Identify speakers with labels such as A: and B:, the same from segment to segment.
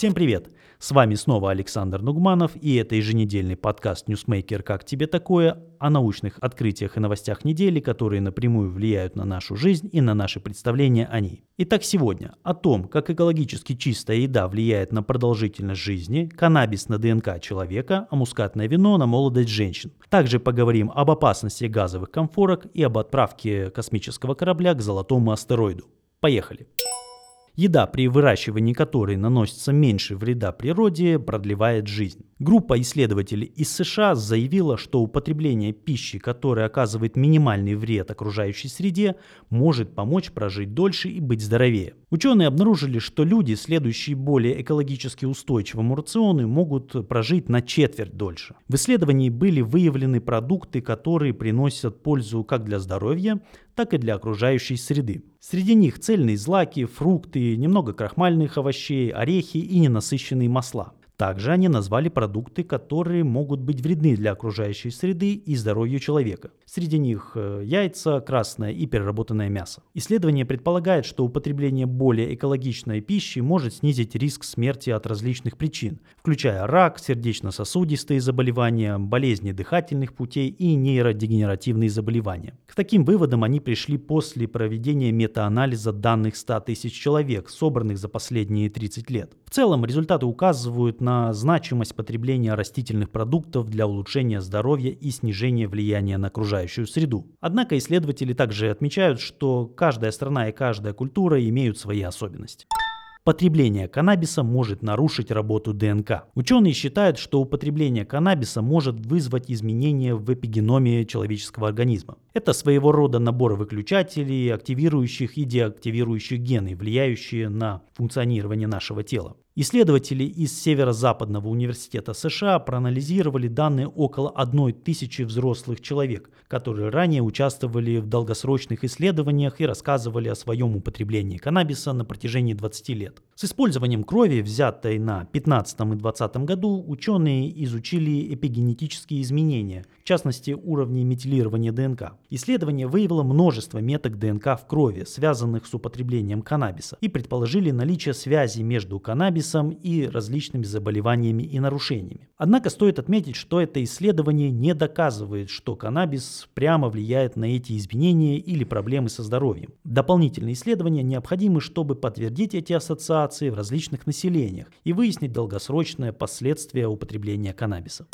A: Всем привет! С вами снова Александр Нугманов и это еженедельный подкаст «Ньюсмейкер. Как тебе такое?» о научных открытиях и новостях недели, которые напрямую влияют на нашу жизнь и на наши представления о ней. Итак, сегодня о том, как экологически чистая еда влияет на продолжительность жизни, каннабис на ДНК человека, а мускатное вино на молодость женщин. Также поговорим об опасности газовых комфорок и об отправке космического корабля к золотому астероиду. Поехали! Еда, при выращивании которой наносится меньше вреда природе, продлевает жизнь. Группа исследователей из США заявила, что употребление пищи, которая оказывает минимальный вред окружающей среде, может помочь прожить дольше и быть здоровее. Ученые обнаружили, что люди, следующие более экологически устойчивому рациону, могут прожить на четверть дольше. В исследовании были выявлены продукты, которые приносят пользу как для здоровья, так и для окружающей среды. Среди них цельные злаки, фрукты, немного крахмальных овощей, орехи и ненасыщенные масла. Также они назвали продукты, которые могут быть вредны для окружающей среды и здоровью человека. Среди них э, яйца, красное и переработанное мясо. Исследование предполагает, что употребление более экологичной пищи может снизить риск смерти от различных причин, включая рак, сердечно-сосудистые заболевания, болезни дыхательных путей и нейродегенеративные заболевания. К таким выводам они пришли после проведения метаанализа данных 100 тысяч человек, собранных за последние 30 лет. В целом результаты указывают на значимость потребления растительных продуктов для улучшения здоровья и снижения влияния на окружающую среду. Однако исследователи также отмечают, что каждая страна и каждая культура имеют свои особенности. Потребление каннабиса может нарушить работу ДНК. Ученые считают, что употребление каннабиса может вызвать изменения в эпигеноме человеческого организма. Это своего рода набор выключателей, активирующих и деактивирующих гены, влияющие на функционирование нашего тела. Исследователи из Северо-Западного университета США проанализировали данные около одной тысячи взрослых человек, которые ранее участвовали в долгосрочных исследованиях и рассказывали о своем употреблении каннабиса на протяжении 20 лет. С использованием крови, взятой на 15 и 20 году, ученые изучили эпигенетические изменения, в частности уровни метилирования ДНК. Исследование выявило множество меток ДНК в крови, связанных с употреблением каннабиса, и предположили наличие связи между каннабисом и различными заболеваниями и нарушениями. Однако стоит отметить, что это исследование не доказывает, что каннабис прямо влияет на эти изменения или проблемы со здоровьем. Дополнительные исследования необходимы, чтобы подтвердить эти ассоциации популяции в различных населениях и выяснить долгосрочные последствия употребления каннабиса.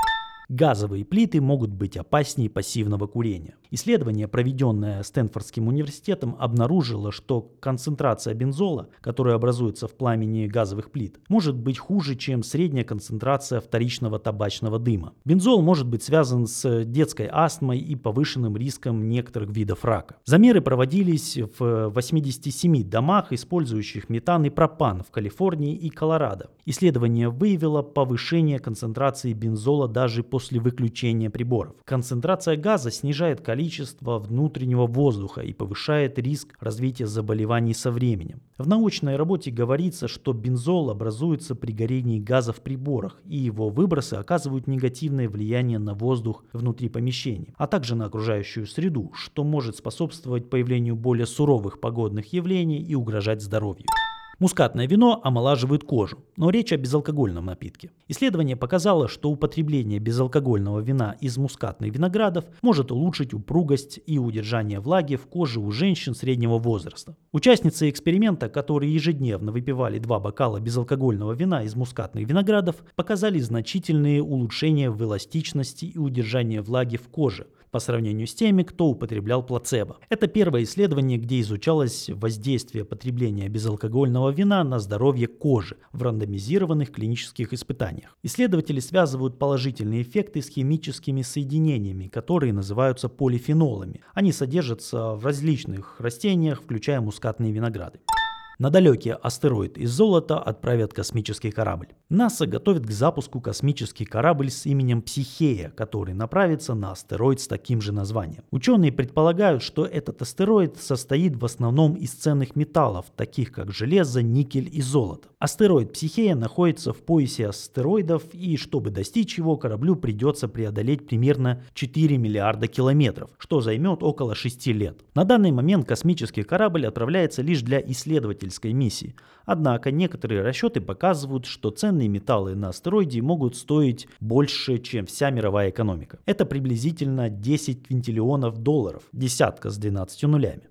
A: Газовые плиты могут быть опаснее пассивного курения. Исследование, проведенное Стэнфордским университетом, обнаружило, что концентрация бензола, которая образуется в пламени газовых плит, может быть хуже, чем средняя концентрация вторичного табачного дыма. Бензол может быть связан с детской астмой и повышенным риском некоторых видов рака. Замеры проводились в 87 домах, использующих метан и пропан в Калифорнии и Колорадо. Исследование выявило повышение концентрации бензола даже после выключения приборов. Концентрация газа снижает количество количество внутреннего воздуха и повышает риск развития заболеваний со временем. В научной работе говорится, что бензол образуется при горении газа в приборах, и его выбросы оказывают негативное влияние на воздух внутри помещений, а также на окружающую среду, что может способствовать появлению более суровых погодных явлений и угрожать здоровью. Мускатное вино омолаживает кожу, но речь о безалкогольном напитке. Исследование показало, что употребление безалкогольного вина из мускатных виноградов может улучшить упругость и удержание влаги в коже у женщин среднего возраста. Участницы эксперимента, которые ежедневно выпивали два бокала безалкогольного вина из мускатных виноградов, показали значительные улучшения в эластичности и удержании влаги в коже, по сравнению с теми, кто употреблял плацебо. Это первое исследование, где изучалось воздействие потребления безалкогольного вина на здоровье кожи в рандомизированных клинических испытаниях. Исследователи связывают положительные эффекты с химическими соединениями, которые называются полифенолами. Они содержатся в различных растениях, включая мускатные винограды. На далекий астероид из золота отправят космический корабль. НАСА готовит к запуску космический корабль с именем Психея, который направится на астероид с таким же названием. Ученые предполагают, что этот астероид состоит в основном из ценных металлов, таких как железо, никель и золото. Астероид Психея находится в поясе астероидов, и чтобы достичь его, кораблю придется преодолеть примерно 4 миллиарда километров, что займет около 6 лет. На данный момент космический корабль отправляется лишь для исследователей исследовательской миссии. Однако некоторые расчеты показывают, что ценные металлы на астероиде могут стоить больше, чем вся мировая экономика. Это приблизительно 10 квинтиллионов долларов, десятка с 12 нулями.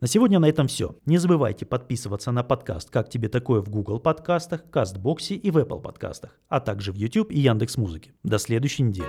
A: На сегодня на этом все. Не забывайте подписываться на подкаст «Как тебе такое» в Google подкастах, Кастбоксе и в Apple подкастах, а также в YouTube и Яндекс Музыке. До следующей недели.